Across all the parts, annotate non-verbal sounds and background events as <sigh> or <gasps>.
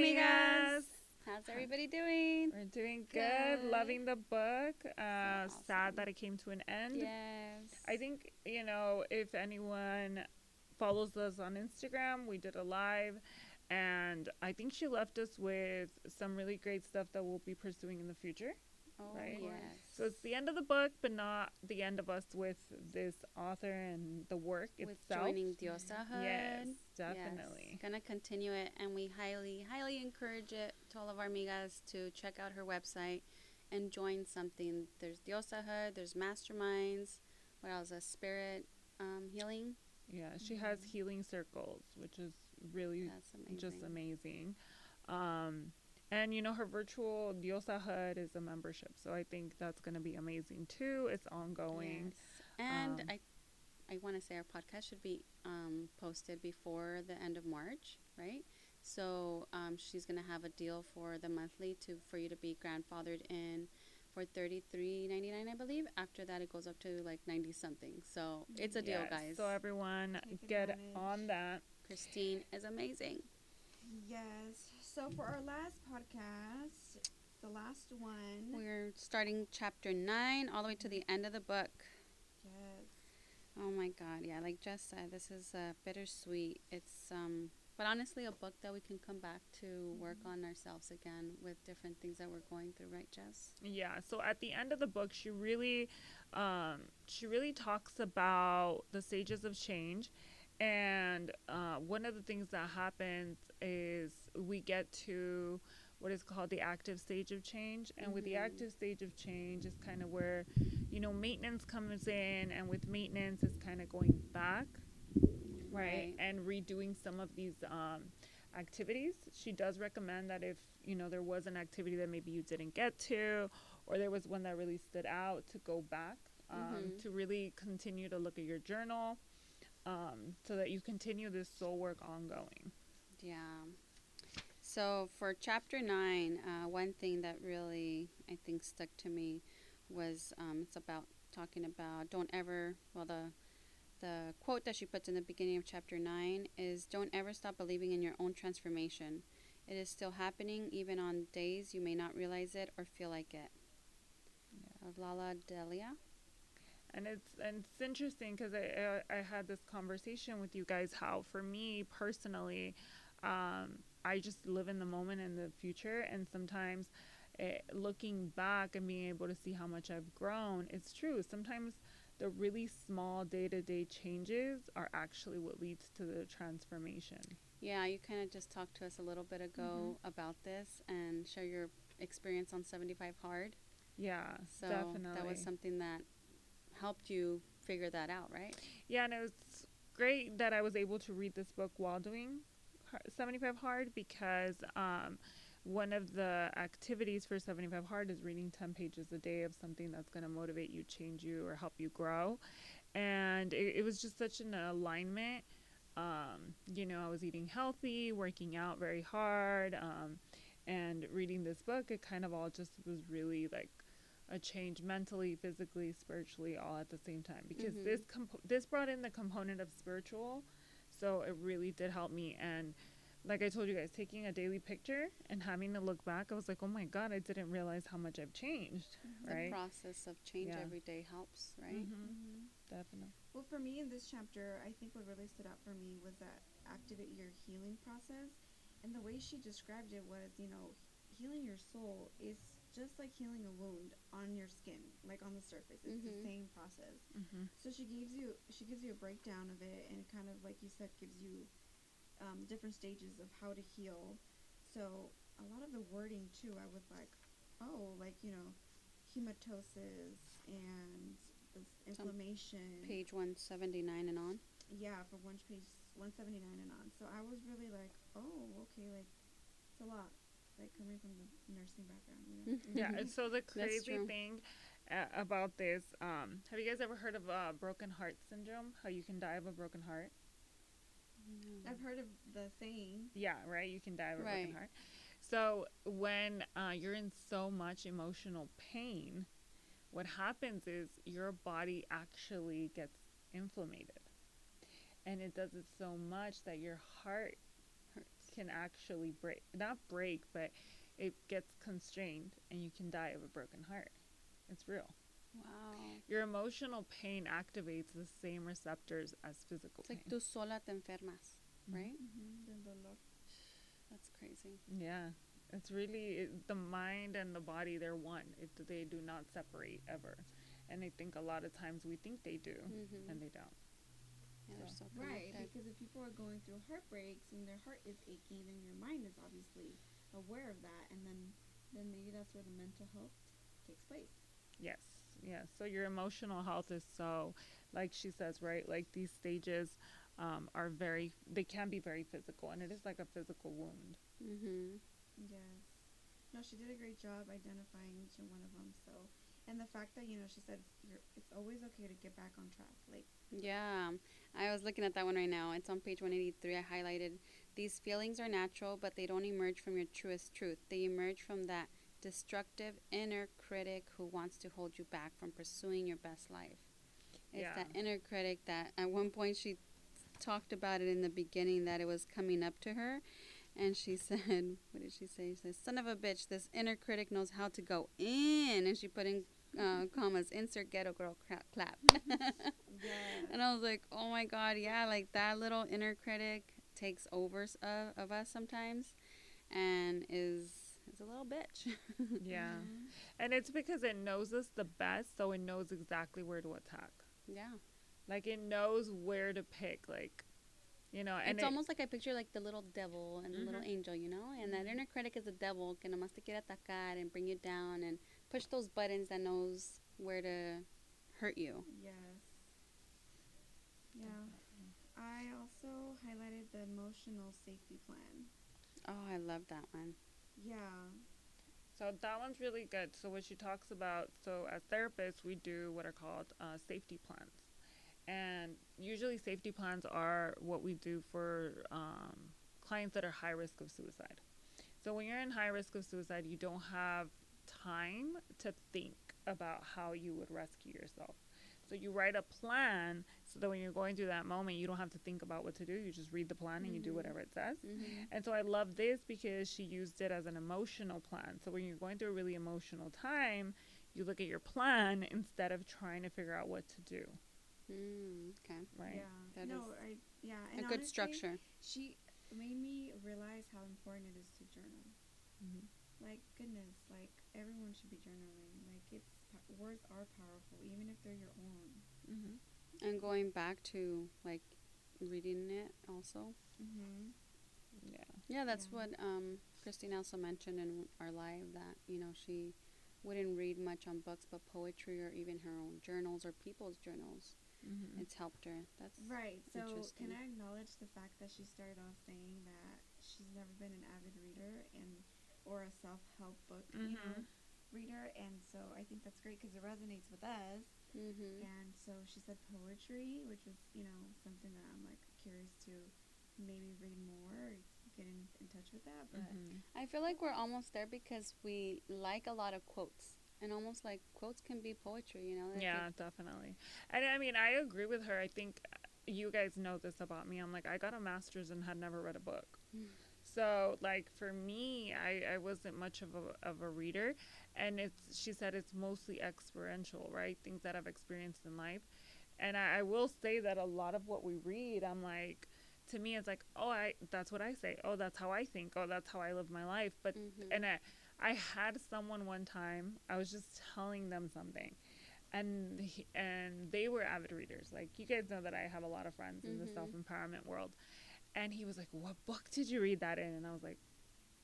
amigas. How's everybody doing? We're doing good. Good. Loving the book. Uh, awesome. Sad that it came to an end. Yes. I think, you know, if anyone follows us on Instagram, we did a live. And I think she left us with some really great stuff that we'll be pursuing in the future. Oh, right. yes. So it's the end of the book, but not the end of us with this author and the work With itself. joining Diosahood. Yes, definitely. Yes. Gonna continue it, and we highly, highly encourage it to all of our amigas to check out her website and join something. There's Diosahood, there's masterminds. What else? A spirit um, healing. Yeah, she has healing circles, which is really That's amazing. just amazing. Um, and you know, her virtual Diosahood is a membership, so I think that's going to be amazing too. It's ongoing. Yes. And Um, I, I want to say our podcast should be um, posted before the end of March, right? So um, she's gonna have a deal for the monthly to for you to be grandfathered in for thirty three ninety nine, I believe. After that, it goes up to like ninety something. So it's a deal, Yes, guys. So everyone, Take get advantage. on that. Christine is amazing. Yes. So for our last podcast, the last one. We're starting chapter nine all the way to the end of the book. yes. Oh my God, yeah, like Jess said, this is uh, bittersweet. It's um, but honestly, a book that we can come back to work on ourselves again with different things that we're going through, right, Jess? Yeah. So at the end of the book, she really, um, she really talks about the stages of change, and uh, one of the things that happens is we get to what is called the active stage of change, and with the Mhm. active stage of change is kind of where, you know, maintenance comes in, and with maintenance is kind of going back, right, Right. and redoing some of these. Um, activities she does recommend that if you know there was an activity that maybe you didn't get to or there was one that really stood out to go back um, Mhm. to really continue to look at your journal um, so that you continue this soul work ongoing Yeah. So for chapter nine, uh, one thing that really I think stuck to me was um, it's about talking about don't ever well the the quote that she puts in the beginning of chapter nine is don't ever stop believing in your own transformation. It is still happening even on days you may not realize it or feel like it. Of Lalah Delia. and it's and it's interesting because I, I I had this conversation with you guys how for me personally um, I just live in the moment and the future and sometimes eh, looking back and being able to see how much I've grown it's true sometimes the really small day-to-day changes are actually what leads to the transformation Yeah, you kind of just talked to us a little bit ago about this and share your experience on 75 Hard. yeah So definitely that was something that helped you figure that out, right? Yeah, and it was great that I was able to read this book while doing 75 Hard because um, one of the activities for 75 Hard is reading 10 pages a day of something that's going to motivate you, change you, or help you grow. And it, it was just such an alignment. Um, you know, I was eating healthy, working out very hard, um, and reading this book. It kind of all just was really like a change mentally, physically, spiritually, all at the same time. Because Mhm. this compo- this brought in the component of spiritual, so it really did help me. And like I told you guys, taking a daily picture and having to look back, I was like, oh my god, I didn't realize how much I've changed. The Right? process of change Yeah. every day helps, right? Mhm. hmm Definitely. Well, for me in this chapter, I think what really stood out for me was that activate your healing process. And the way she described it was, you know, healing your soul is just like healing a wound on your skin, like on the surface. It's the Mhm. same process. hmm So she gives you she gives you a breakdown of it, and kind of like you said, gives you um, different stages of how to heal. So a lot of the wording too, I was like, oh, like you know, hemostasis and this inflammation. Page 179 and on. Yeah, from one page one seventy nine and on. So I was really like, oh, okay, like it's a lot. Like coming from the nursing background, you know. Yeah. and So the crazy thing uh, about this, um, have you guys ever heard of uh, broken heart syndrome? How you can die of a broken heart? I've heard of the saying. Yeah, right. You can die of a Right. broken heart. So when uh, you're in so much emotional pain, what happens is your body actually gets inflamed, and it does it so much that your heart Hurts. Can actually break, not break, but it gets constrained and you can die of a broken heart. It's real. Wow. Your emotional pain activates the same receptors as physical It's like pain. tú sola te enfermas, Mhm. right? Mm-hmm. Dolor. That's crazy. Yeah. It's really it, the mind and the body, they're one. It, they do not separate ever. And I think a lot of times we think they do, Mm-hmm. and they don't. Yeah, they're so Right, connected. because if people are going through heartbreaks and their heart is aching, then your mind is obviously aware of that, and then then maybe that's where the mental health takes place. Yes, yes. So your emotional health is so, like she says, right? Like these stages um, are very, they can be very physical, and it is like a physical wound. Mm-hmm. Yes. No, she did a great job identifying each and one of them. So, and the fact that you know she said you're, it's always okay to get back on track. Like, Yeah, I was looking at that one right now. It's on page 183. I highlighted these feelings are natural, but they don't emerge from your truest truth. They emerge from that destructive inner critic who wants to hold you back from pursuing your best life. It's Yeah. that inner critic that at one point she talked about it in the beginning that it was coming up to her. And she <laughs> said, what did she say? She said, son of a bitch, this inner critic knows how to go in. And she put in uh, commas, insert ghetto girl cra- clap. yeah, <laughs> And I was like, oh my God, yeah, like that little inner critic takes over s- uh, of us sometimes and is is a little bitch. <laughs> Yeah. Mhm. And it's because it knows us the best, so it knows exactly where to attack. yeah. Like it knows where to pick, like, you know, and it's it, almost like I picture like the little devil and the little Mhm. angel, you know? And that inner critic is the devil que nomás te quiere atacar and bring you down and push those buttons that knows where to hurt you. Yes. Yeah. I also highlighted the emotional safety plan. Oh, I love that one. Yeah. So that one's really good. So what she talks about, so as therapists, we do what are called uh, safety plans, and usually safety plans are what we do for um, clients that are high risk of suicide. So when you're in high risk of suicide, you don't have time to think about how you would rescue yourself. So you write a plan so that when you're going through that moment, you don't have to think about what to do. You just read the plan and you do Mhm. whatever it says. hmm And so I love this because she used it as an emotional plan. So when you're going through a really emotional time, you look at your plan instead of trying to figure out what to do, Mm, okay. right? Yeah. That no, is I yeah. A And good honestly, structure. She made me realize how important it is to journal. Mhm. Like goodness, like everyone should be journaling. Like it's words are powerful, even if they're your own. Mm-hmm. And going back to like reading it also. Mm-hmm. Yeah. Yeah, that's Yeah. what um, Christine also mentioned in our live that you know she wouldn't read much on books, but poetry or even her own journals or people's journals. Mm-hmm. It's helped her. That's Right. So can I acknowledge the fact that she started off saying that she's never been an avid reader and or a self-help book, you know, reader, and so I think that's great because it resonates with us. hmm And so she said poetry, which was you know something that I'm like curious to maybe read more, or get in, in touch with that. But Mm-hmm. I feel like we're almost there because we like a lot of quotes, and almost like quotes can be poetry. You know? Like Yeah, it- definitely. And I mean, I agree with her. I think uh, you guys know this about me. I'm like, I got a master's and had never read a book. So, like for me, I, I wasn't much of a, of a reader, and it's she said it's mostly experiential, right? Things that I've experienced in life, and I, I will say that a lot of what we read, I'm like, to me, it's like, oh, I that's what I say. Oh, that's how I think. Oh, that's how I live my life. But Mhm. and I, I had someone one time. I was just telling them something, and he, and they were avid readers. Like you guys know that I have a lot of friends in the Mhm. self empowerment world, and he was like, "What book did you read that in?" And I was like,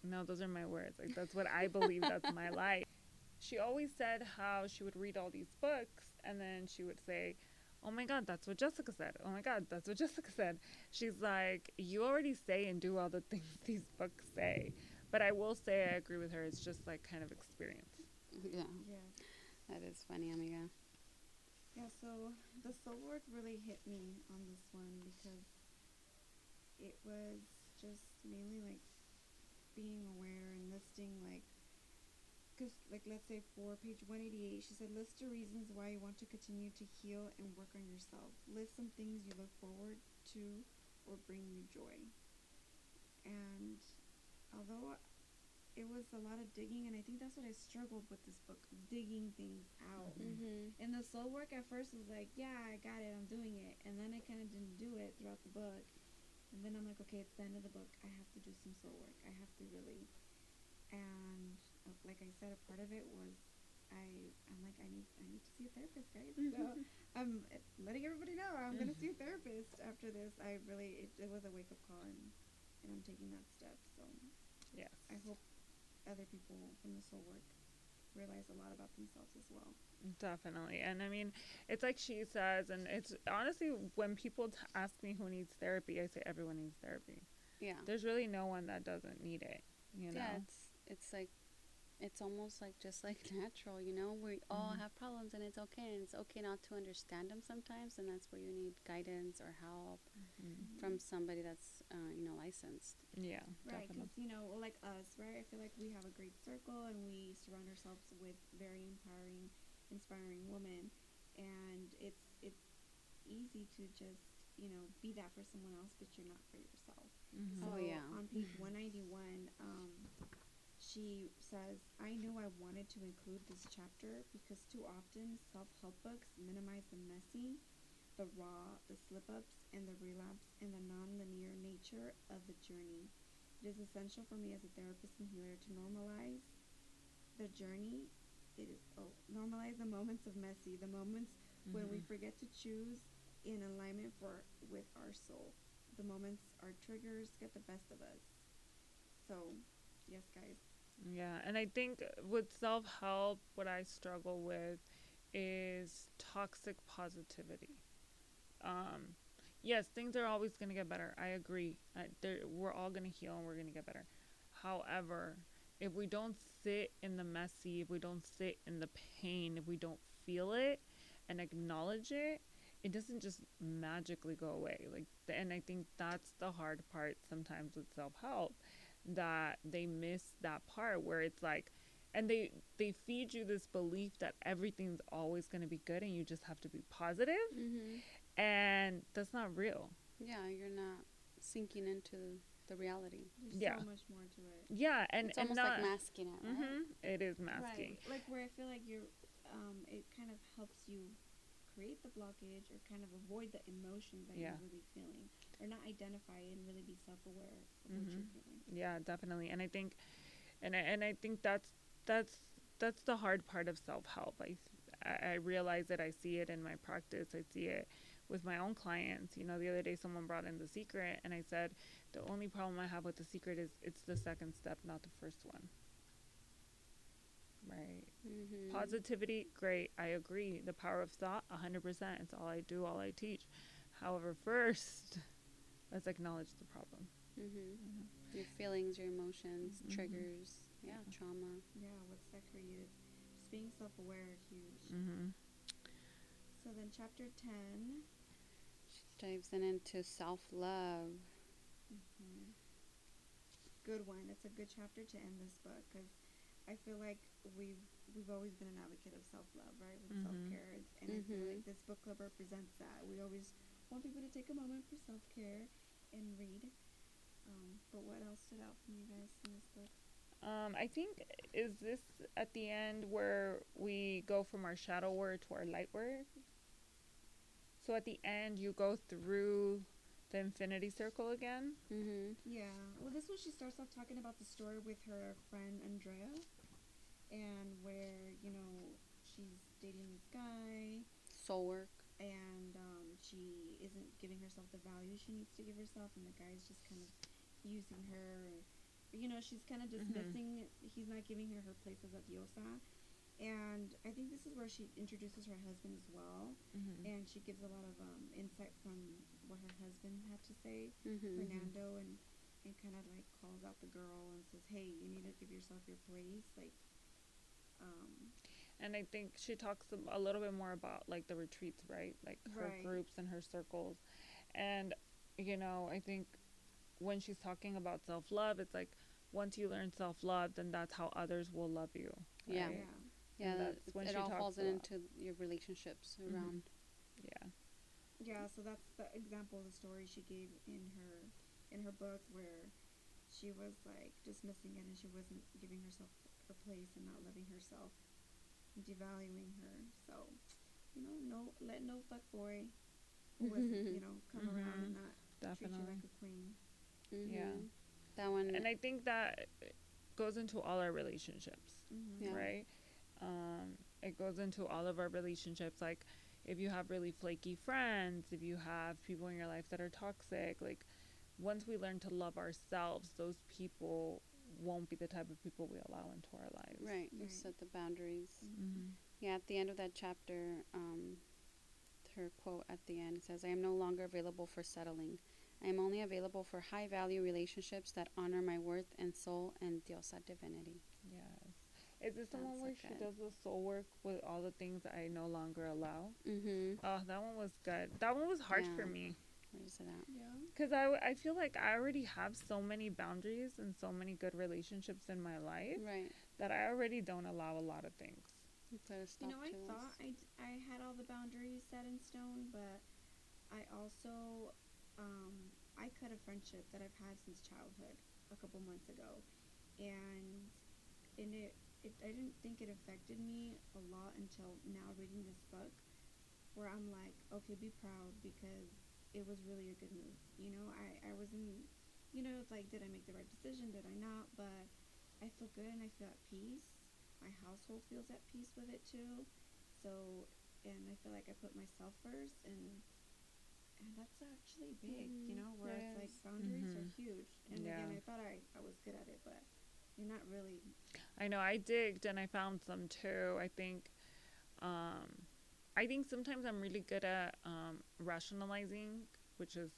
"No, those are my words. Like that's what I believe. that's my <laughs> life." She always said how she would read all these books, and then she would say. Oh my God, that's what Jessica said. Oh my God, that's what <laughs> Jessica said. She's like, you already say and do all the <laughs> things these books say. But I will say I agree with her. It's just like kind of experience. yeah, yeah, that is funny, amiga. yeah. So the soul work really hit me on this one because it was just mainly like being aware and listing like because like let's say for page 188 she said list the reasons why you want to continue to heal and work on yourself list some things you look forward to or bring you joy and although it was a lot of digging, and I think that's what I struggled with this book, digging things out. Mm-hmm. And the soul work at first was like, yeah, I got it, I'm doing it. And then I kind of didn't do it throughout the book. And then I'm like, okay, it's the end of the book. I have to do some soul work. I have to really. And uh, like I said, a part of it was I. I'm like, I need. I need to see a therapist, guys. So I'm <laughs> uh, letting everybody know I'm gonna see a therapist after this. I really. It, it was a wake up call, and and I'm taking that step. So Yes. I hope other people from the soul work realize a lot about themselves as well. Definitely. And I mean, it's like she says, and it's honestly, when people t- ask me who needs therapy, I say everyone needs therapy. Yeah. There's really no one that doesn't need it, you know? Yeah, it's it's like it's almost like just like <laughs> natural, you know. We all Mhm. have problems and it's okay and it's okay not to understand them sometimes and that's where you need guidance or help Mhm. from somebody that's uh, you know licensed. Yeah, Right, because you know, like us, right? I feel like we have a great circle, and we surround ourselves with very empowering, inspiring women, and it's it's easy to just you know be that for someone else, but you're not for yourself. Mhm. Oh, So yeah. On page one ninety one, um, she says, "I knew I wanted to include this chapter because too often self help books minimize the messy." The raw, the slip ups, and the relapse, and the non linear nature of the journey. It is essential for me as a therapist and healer to normalize the journey. It is oh, normalize the moments of messy, the moments when we Mhm. forget to choose in alignment for with our soul. The moments our triggers get the best of us. So, yes, guys. Yeah, and I think with self help, what I struggle with is toxic positivity. Um, yes, things are always going to get better. I agree. I, we're all going to heal and we're going to get better. However, if we don't sit in the messy, if we don't sit in the pain, if we don't feel it and acknowledge it, it doesn't just magically go away. Like, and I think that's the hard part sometimes with self help that they miss that part where it's like and they they feed you this belief that everything's always going to be good and you just have to be positive Mm-hmm. and that's not real Yeah, you're not sinking into the reality. There's Yeah. so much more to it. yeah and it's and almost not like masking it, right? hmm it is masking Right. Like where I feel like you're, um, it kind of helps you create the blockage or kind of avoid the emotion that Yeah. you're really feeling, or not identify and really be self-aware of what you're Mhm. feeling. yeah definitely and i think and I, and i think that's that's that's the hard part of self-help I, I I realize it i see it in my practice i see it with my own clients you know the other day someone brought in the secret and i said the only problem i have with the secret is it's the second step not the first one right Mm-hmm. positivity great i agree the power of thought 100% it's all i do all i teach however first let's acknowledge the problem Mm-hmm. Your feelings, your emotions, Mhm. triggers, yeah, Yeah. trauma. Yeah, what's that created? Just being self-aware, is huge. mm-hmm. So then, chapter ten. She dives in into self love. Hmm Good one. It's a good chapter to end this book because I feel like we've we've always been an advocate of self love, right? With Mhm. self care, and I feel like this book club represents that. We always want people to take a moment for self care and read. Um, but what else stood out from you guys in this book? Um, I think is this at the end where we go from our shadow word to our light word. So at the end, you go through the infinity circle again. Mm-hmm. Yeah. Well, this one she starts off talking about the story with her friend Andrea, and where you know she's dating this guy, Soul work. and um, she isn't giving herself the value she needs to give herself, and the guy's just kind of using her. You know, she's kind of Mhm. dismissing. He's not giving her her place as a diosa, and I think this is where she introduces her husband as well, Mm-hmm. and she gives a lot of um, insight from what her husband had to say. Mm-hmm. Fernando and and kind of like calls out the girl and says, "Hey, you need to give yourself your place." Like, um, And I think she talks a- a little bit more about like the retreats, right? Like her Right. groups and her circles. And you know, I think when she's talking about self-love, it's like once you learn self-love, then that's how others will love you. Yeah. right? yeah, Yeah, And that- that's when it she all talks falls about- into your relationships Mhm. around. Yeah. Yeah. So that's the example of the story she gave in her in her book where she was like dismissing it and she wasn't giving herself her place and not loving herself devaluing her. So, you know, no let no fuck boy was <laughs> you know come around and not treat you like a queen. Yeah. Mhm. That one. And I think that goes into all our relationships. Mm-hmm. Yeah. right? Um, it goes into all of our relationships. Like, if you have really flaky friends, if you have people in your life that are toxic, like, once we learn to love ourselves, those people won't be the type of people we allow into our lives. right. You Right. set the boundaries. Mm-hmm. Yeah, at the end of that chapter, um, her quote at the end says, I am no longer available for settling. I am only available for high value relationships that honor my worth and soul and diosa divinity. Yes. Is this the That's one so where she good. does the soul work with all the things that I no longer allow? Mm-hmm. Oh, that one was good. That one was hard for Yeah. me. Where is it at? Yeah. Because I, w- I feel like I already have so many boundaries and so many good relationships in my life Right. that I already don't allow a lot of things. You stop You know, I to those. thought I, d- I had all the boundaries set in stone, but I also um, I cut a friendship that I've had since childhood a couple months ago, and and it, it I didn't think it affected me a lot until now reading this book, where I'm like, okay, be proud because it was really a good move. You know, I I was in, you know, it's like did I make the right decision? Did I not? But I feel good and I feel at peace my household feels at peace with it too. So, and I feel like I put myself first, and and that's actually big, you Mhm, know. Where it it's like boundaries are Mhm. huge. And Yeah. again, I thought I I was good at it, but you're not really. I know I digged and I found some too. I think um I think sometimes I'm really good at um rationalizing, which is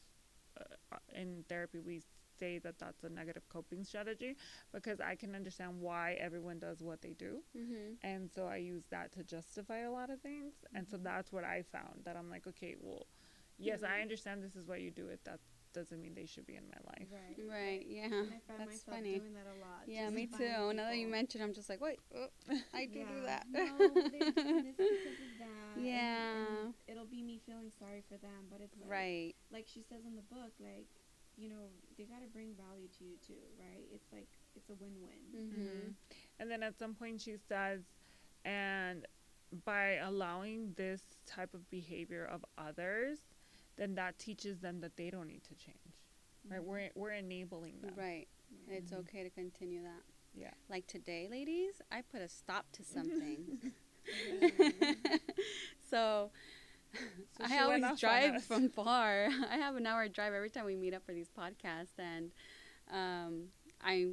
uh, in therapy we say that that's a negative coping strategy because I can understand why everyone does what they do. Mm-hmm. And so I use that to justify a lot of things. And so Mhm. that's what I found that I'm like, okay, well, yes, I Mhm. understand this is why you do it. That doesn't mean they should be in my life. Right. Right. Yeah. And I find That's myself funny. doing that a lot. Yeah, me too. justifying Now that you mentioned, I'm just like, wait, oh, <laughs> I do do that. no, <laughs> they're this because of that. Yeah. and it'll be me feeling sorry for them, but it's like, right. like she says in the book, like, you know, they got to bring value to you too, right? It's like it's a win-win. Mm-hmm. And then at some point she says, and by allowing this type of behavior of others, then that teaches them that they don't need to change. Right? Mhm. We're we're enabling them. Right. Right. It's okay to continue that. Yeah. Like today, ladies, I put a stop to <laughs> something. <laughs> <laughs> So, So I always drive from far. I have an hour drive every time we meet up for these podcasts, and um, I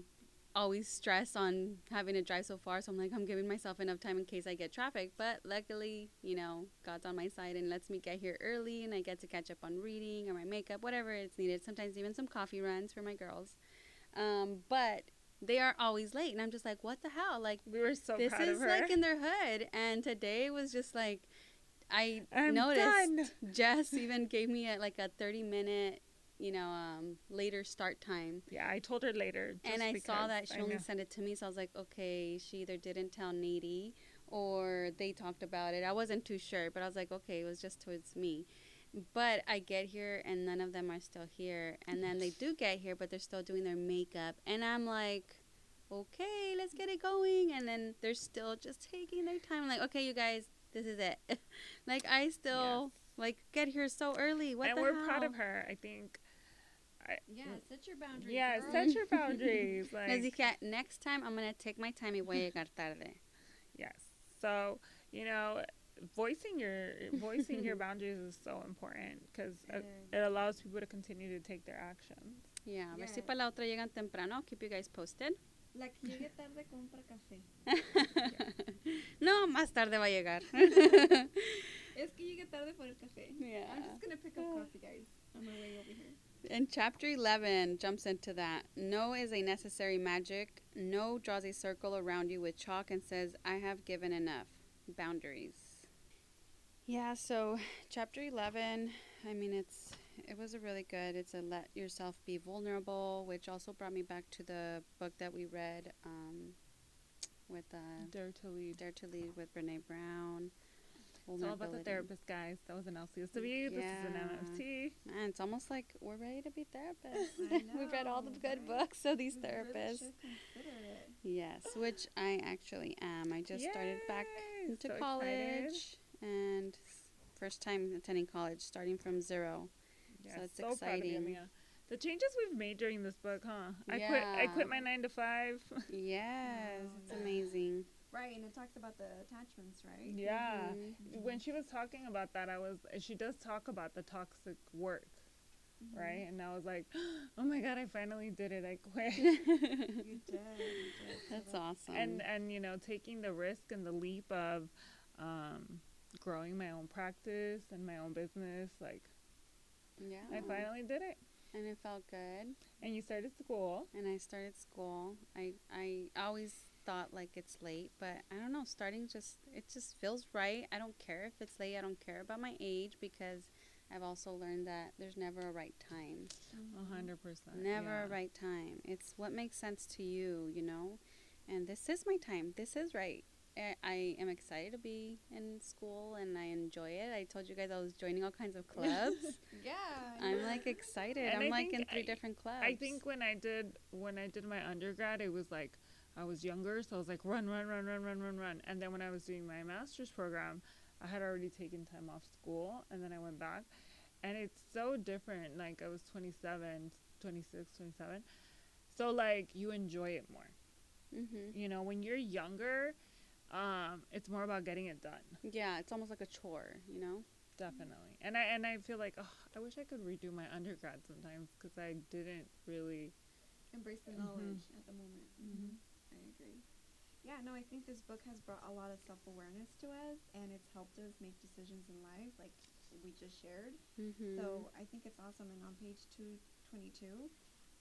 always stress on having to drive so far. So I'm like, I'm giving myself enough time in case I get traffic. But luckily, you know, God's on my side and lets me get here early, and I get to catch up on reading or my makeup, whatever it's needed. Sometimes even some coffee runs for my girls. Um, but they are always late, and I'm just like, what the hell? Like We were so this proud is of her. like in their hood and today was just like i I'm noticed done. jess even gave me a, like a 30 minute you know um later start time. Yeah, I told her later. and i saw that she I only know. sent it to me so i was like okay she either didn't tell Nady or they talked about it. I wasn't too sure but i was like okay it was just towards me. But i get here and none of them are still here and then they do get here but they're still doing their makeup. And i'm like okay let's get it going. And then they're still just taking their time. I'm like okay you guys this is it. <laughs> Like i still like get here so early. What and we're proud of her. I think. Yeah, mm, set your boundaries. Yeah, girl. set your <laughs> boundaries. Les Like, dije, next time I'm gonna take my time y voy a llegar tarde. yes. So you know, voicing your voicing your <laughs> boundaries is so important because It is. it allows people to continue to take their actions. Yeah, a ver si Yeah. para la otra llegan temprano. Keep you guys posted. La que llegue tarde compra café. <laughs> no, más tarde va a llegar. Es que llegue tarde por el café. Yeah. I'm just gonna pick up coffee, guys, on my way over here. And chapter 11 jumps into that. No is a necessary magic. No draws a circle around you with chalk and says, I have given enough. Boundaries. Yeah, so chapter 11, I mean, it's it was a really good. It's a let yourself be vulnerable, which also brought me back to the book that we read um, with uh, Dare to lead. Dare to Lead with Brene Brown. It's all about the therapist, guys. That was an LCSW. This is an Yeah. MFT. Man, it's almost like we're ready to be therapists. I <laughs> We've read all the good right? books so these We really therapists. it. Yes, which I actually am. I just started back into so college excited. and first time attending college, starting from zero. Yes, So it's so you, exciting. Mia. The changes we've made during this book, huh? I quit. I quit my nine to five. <laughs> Yes, Wow, it's oh, amazing. Right, and it talks about the attachments, right? yeah. Mhm. When she was talking about that, I was. She does talk about the toxic work, Mhm. right? And I was like, <gasps> oh my god, I finally did it. I quit. <laughs> You did. You did. <laughs> That's awesome. and and you know taking the risk and the leap of um, growing my own practice and my own business. Like yeah, I finally did it. and it felt good. And you started school. And I started school. I I always thought like it's late, but I don't know. Starting just it just feels right. I don't care if it's late. I don't care about my age because I've also learned that there's never a right time. Mm-hmm. A hundred percent. Never yeah. a right time. It's what makes sense to you, you know? And this is my time. This is right. I- I am excited to be in school and I enjoy it. I told you guys I was joining all kinds of <laughs> clubs. Yeah. I'm <laughs> like excited. And I'm I like in three I- different clubs. I think when I did when I did my undergrad, it was like I was younger, so I was like run, run, run, run, run, run, run. And then when I was doing my master's program, I had already taken time off school, and then I went back, and it's so different. Like I was 27, 26, 27. So like you enjoy it more. hmm You know, when you're younger, um, it's more about getting it done. Yeah, it's almost like a chore, you know? Definitely. And I and I feel like oh, I wish I could redo my undergrad sometimes because I didn't really. embrace the Mhm. knowledge at the moment. Mhm. Agree. Yeah, no, I think this book has brought a lot of self awareness to us, and it's helped us make decisions in life, like we just shared. Mm-hmm. So I think it's awesome. And on page 222,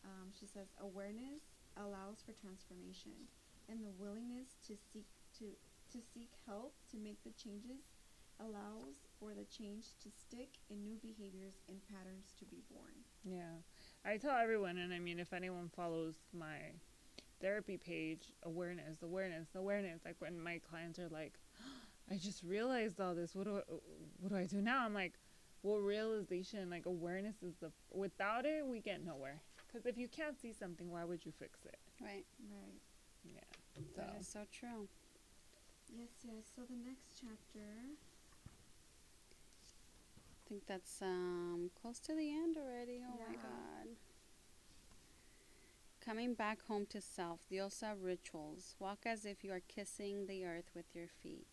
um, she says, Awareness allows for transformation, and the willingness to seek to to seek help to make the changes allows for the change to stick and new behaviors and patterns to be born. Yeah. I tell everyone, and I mean, if anyone follows my therapy page, awareness, awareness, awareness. Like when my clients are like, <gasps> I just realized all this. What do I, what do I do now? I'm like, well, realization, like awareness is the. Without it, we get nowhere. Because if you can't see something, why would you fix it? Right. Right. Yeah. So That is so true. Yes, yes. So the next chapter. I think that's um close to the end already. Oh my god. Coming back home to self, Diosa rituals. Walk as if you are kissing the earth with your feet.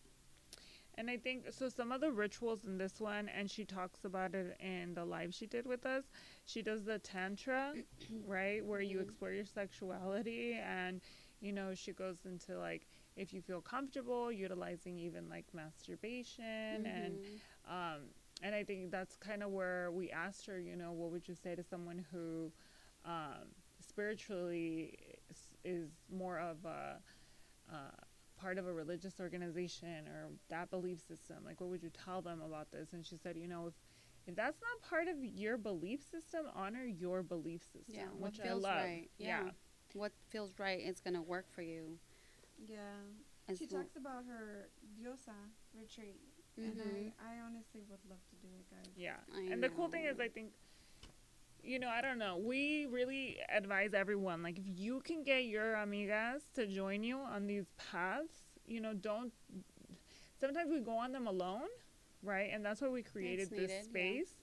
And I think so. Some of the rituals in this one, and she talks about it in the live she did with us. She does the tantra, <coughs> right, where you Mhm. explore your sexuality, and you know she goes into like if you feel comfortable utilizing even like masturbation, and Mhm. um, and I think that's kind of where we asked her, you know, what would you say to someone who um, spiritually is, is more of a uh, part of a religious organization or that belief system? Like, what would you tell them about this? And she said, you know, if if that's not part of your belief system, honor your belief system, Yeah, what which I feels love. right. Yeah. what feels right is gonna work for you. Yeah. As she lo- talks about her diosa retreat, Mhm. and I, I honestly would love to do it, guys. Yeah. I and the cool thing is. I think, you know, I don't know. We really advise everyone, like, if you can get your amigas to join you on these paths, you know, don't. Sometimes we go on them alone, right? And that's why we created needed, this yeah. space.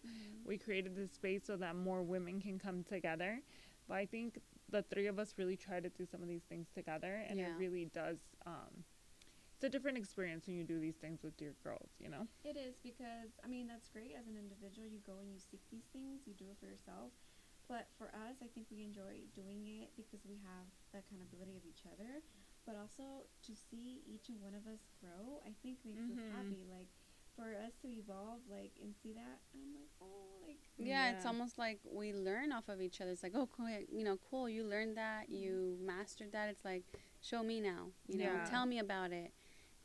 We created this space so that more women can come together. But I think the three of us really try to do some of these things together, and Yeah. it really does. Um, it's a different experience when you do these things with your girls, you know. It is because I mean that's great as an individual. You go and you seek these things. You do it for yourself. But for us, I think we enjoy doing it because we have the accountability of each other. But also to see each and one of us grow, I think makes us Mhm. happy. Like for us to evolve, like and see that, I'm like, oh, like Yeah, yeah, it's almost like we learn off of each other. It's like, oh, cool, you know, cool. You learned that. You mastered that. It's like, show me now. You know, Yeah. tell me about it.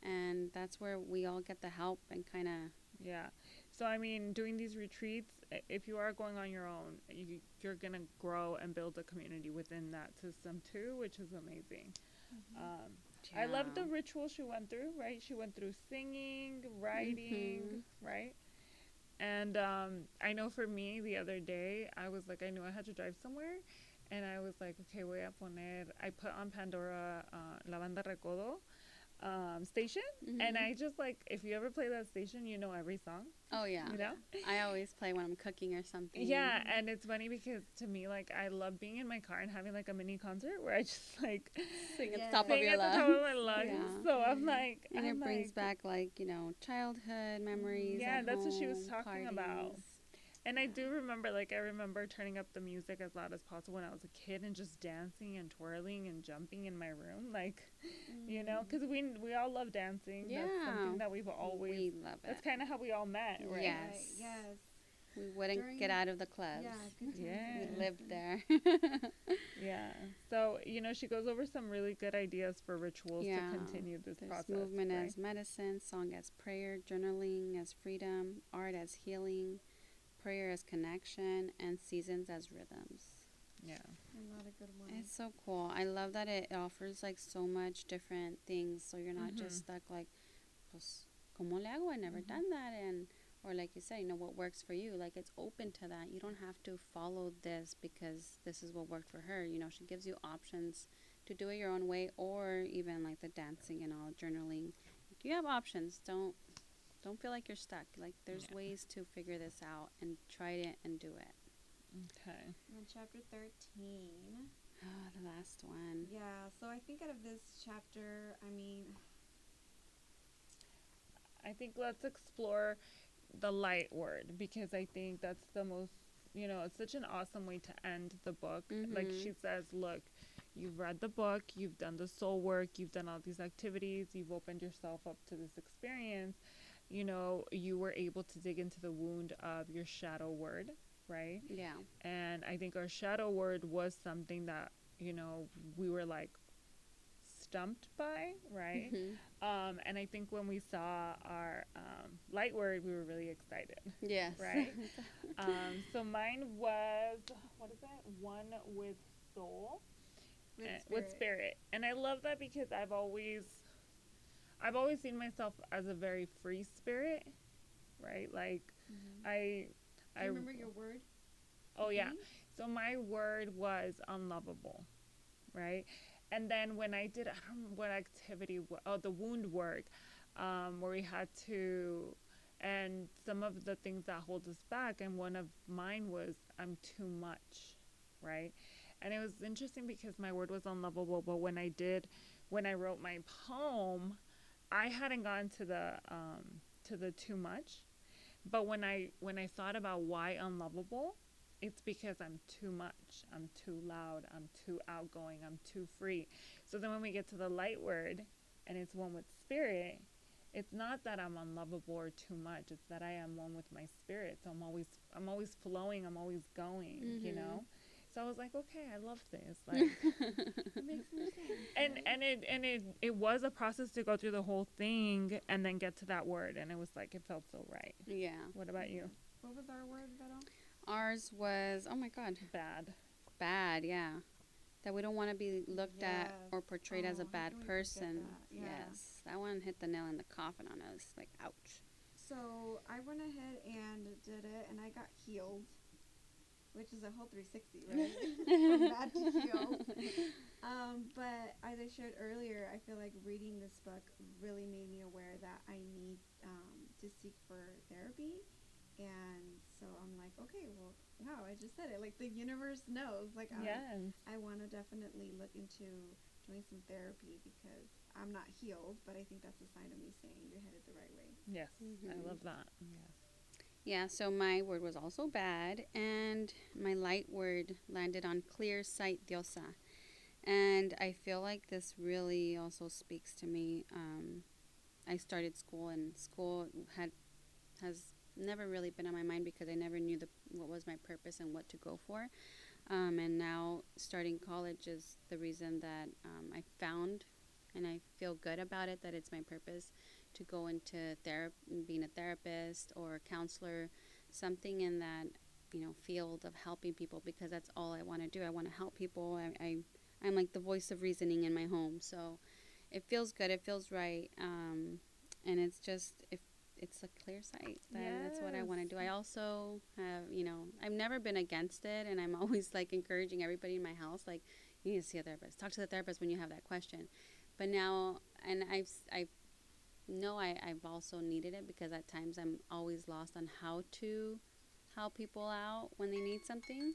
And that's where we all get the help and kind of. Yeah. So I mean, doing these retreats, if you are going on your own, you, you're gonna grow and build a community within that system too, which is amazing. Um, I love the Yeah. ritual she went through, right? She went through singing, writing, Mm-hmm. right? And um, I know for me, the other day, I was like, I knew I had to drive somewhere. And I was like, okay, voy a poner. I put on Pandora uh, La Banda Recodo um, station. And Mhm. I just like, if you ever play that station, you know every song, Oh yeah. you know? I always play when I'm cooking or something. Yeah. And it's funny because to me, like, I love being in my car and having like a mini concert where I just <laughs> like Sing at Yeah. the top of sing your at the top of my lungs. <laughs> Yeah. So I'm like, And it I'm brings like- back like you know childhood memories. Yeah, at that's what she was home, talking about. Parties. And I do remember, like, I remember turning up the music as loud as possible when I was a kid and just dancing and twirling and jumping in my room, like, you know, mm. because we we all love dancing. Yeah, That's something that we've always. we love it. that's kind of how we all met, right? Yeah. Right, Yes. yes. We wouldn't During- get out of the clubs. Yeah. <laughs> Yeah. We lived there. <laughs> Yeah. So you know, she goes over some really good ideas for rituals Yeah. to continue this There's process. movement right? as medicine, song as prayer, journaling as freedom, art as healing, prayer as connection, and seasons as rhythms. yeah. A good ones. It's so cool. I love that it offers like so much different things, so you're not Mhm. just stuck like, pues, ¿cómo le hago? I never Mhm. done that, and or like you said, you know what works for you. Like it's open to that. You don't have to follow this because this is what worked for her. You know, she gives you options to do it your own way, or even like the dancing and all, journaling. You have options. Don't don't feel like you're stuck. Like there's Yeah. ways to figure this out and try it and do it. Okay. And then chapter 13. Oh, the last one. Yeah, so I think out of this chapter, I mean, I think let's explore the light word because I think that's the most, you know, it's such an awesome way to end the book. Like Mhm. she says, look, you've read the book, you've done the soul work, you've done all these activities, you've opened yourself up to this experience. You know, you were able to dig into the wound of your shadow word, right? Yeah. And I think our shadow word was something that, you know, we were like stumped by, right? Mhm. Um, and I think when we saw our um, light word, we were really excited. Yes. Right. <laughs> Um, so mine was what is it? One with soul, with, spirit. with spirit, and I love that because I've always, I've always seen myself as a very free spirit, right? Like Mhm. I, Do I you remember your word? Oh yeah. Mhm. So my word was unlovable, right? And then when I did, I don't remember what activity, oh, the wound work, um, where we had to, and some of the things that hold us back, and one of mine was I'm too much, right? And it was interesting because my word was unlovable, but when I did, when I wrote my poem, I hadn't gone to the um, to the too much, but when I when I thought about why unlovable, it's because I'm too much. I'm too loud. I'm too outgoing. I'm too free. So then when we get to the light word and it's one with spirit, it's not that I'm unlovable or too much. It's that I am one with my spirit. So I'm always I'm always flowing. I'm always going, you Mhm. know? So I was like, okay, I love this. Like <laughs> It makes more sense. and and it and it it was a process to go through the whole thing and then get to that word and it was like it felt so right. yeah. What about you? what was our word, Vero? Ours was oh my god, Bad. bad. Yeah. That we don't want to be looked at or Yes. portrayed as Oh, a bad can we forget person. that? Yeah. Yes. That one hit the nail in the coffin on us. Like ouch. So I went ahead and did it, and I got healed, which is a whole 360, <laughs> right? From bad to healed. Um, but as I shared earlier, I feel like reading this book really made me aware that I need um, to seek for therapy. And so I'm like, okay, well, wow, I just said it. Like the universe knows. Like I, Yes. I want to definitely look into doing some therapy because I'm not healed, but I think that's a sign of me saying you're headed the right way. Yes. I Mhm. love that. Yes. Yeah, so my word was also bad, and my light word landed on clear sight diosa. And I feel like this really also speaks to me. Um, I started school, and school had has never really been on my mind because I never knew the what was my purpose and what to go for. Um, and now starting college is the reason that um, I found, and I feel good about it that it's my purpose to go into therapy, being a therapist or a counselor, something in that you know field of helping people because that's all I want to do. I want to help people. I, I I'm like the voice of reasoning in my home. So it feels good. It feels right. Um, and it's just if it's a clear sight. Then that's what I want to do. I also have, you know, I've never been against it, and I'm <laughs> always like encouraging everybody in my house, like, you need to see a therapist. Talk to the therapist when you have that question. But now, and I've, I know I, I've also needed it because at times I'm always lost on how to help people out when they need something.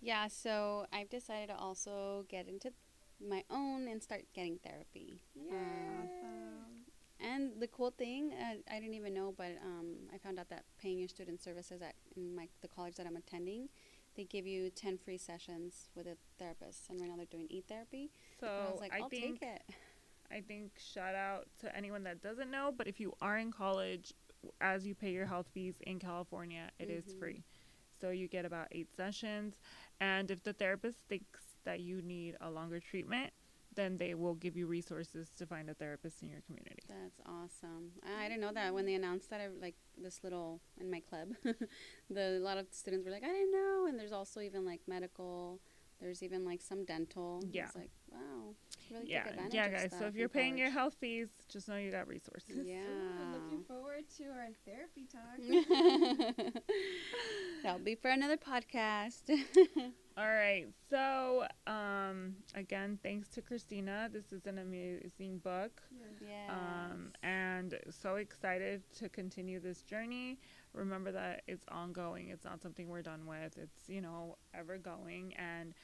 Yeah, so I've decided to also get into my own and start getting therapy. Um, Awesome. and the cool thing, uh, I didn't even know, but um, I found out that paying your student services at in my the college that I'm attending, they give you ten free sessions with a therapist, and right now they're doing e therapy. So I was like, I I'll think take it. <laughs> I think shout out to anyone that doesn't know, but if you are in college, as you pay your health fees in California, it is Mhm. free. So you get about eight sessions, and if the therapist thinks that you need a longer treatment, then they will give you resources to find a therapist in your community. That's awesome. I, I didn't know that when they announced that. I like this little in my club. <laughs> the a lot of students were like, I didn't know. And there's also even like medical. There's even like some dental. Yeah. It's like wow. Really yeah, take yeah, guys. So if you're in paying your health fees, just know you got resources. Yeah. So, looking forward to our therapy talk. <laughs> <laughs> That'll be for another podcast. <laughs> All right. So, um, again, thanks to Christina. This is an amazing book. yeah. Um, and so excited to continue this journey. Remember that it's ongoing. It's not something we're done with. It's, you know, ever going. And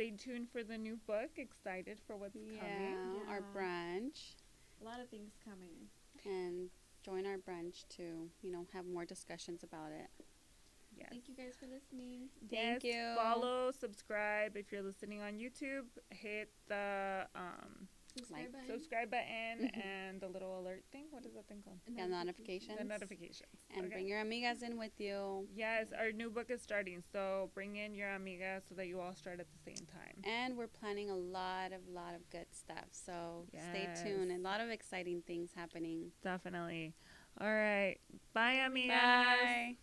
stay tuned for the new book. Excited for what's yeah. coming. Our brunch A lot of things coming. and join our brunch to you know have more discussions about it. Yes. Thank you guys for listening. Thank Yes, you. Follow, subscribe. If you're listening on YouTube, hit the um, Subscribe Like, button. subscribe button mm-hmm. and the little alert thing. What is that thing called? and Yeah, notifications. The notifications. notifications. And Okay. bring your amigas in with you. Yes, our new book is starting, so bring in your amigas so that you all start at the same time. And we're planning a lot of lot of good stuff. So stay tuned. A lot of exciting things happening. Definitely. All right. Bye, amigas. Bye.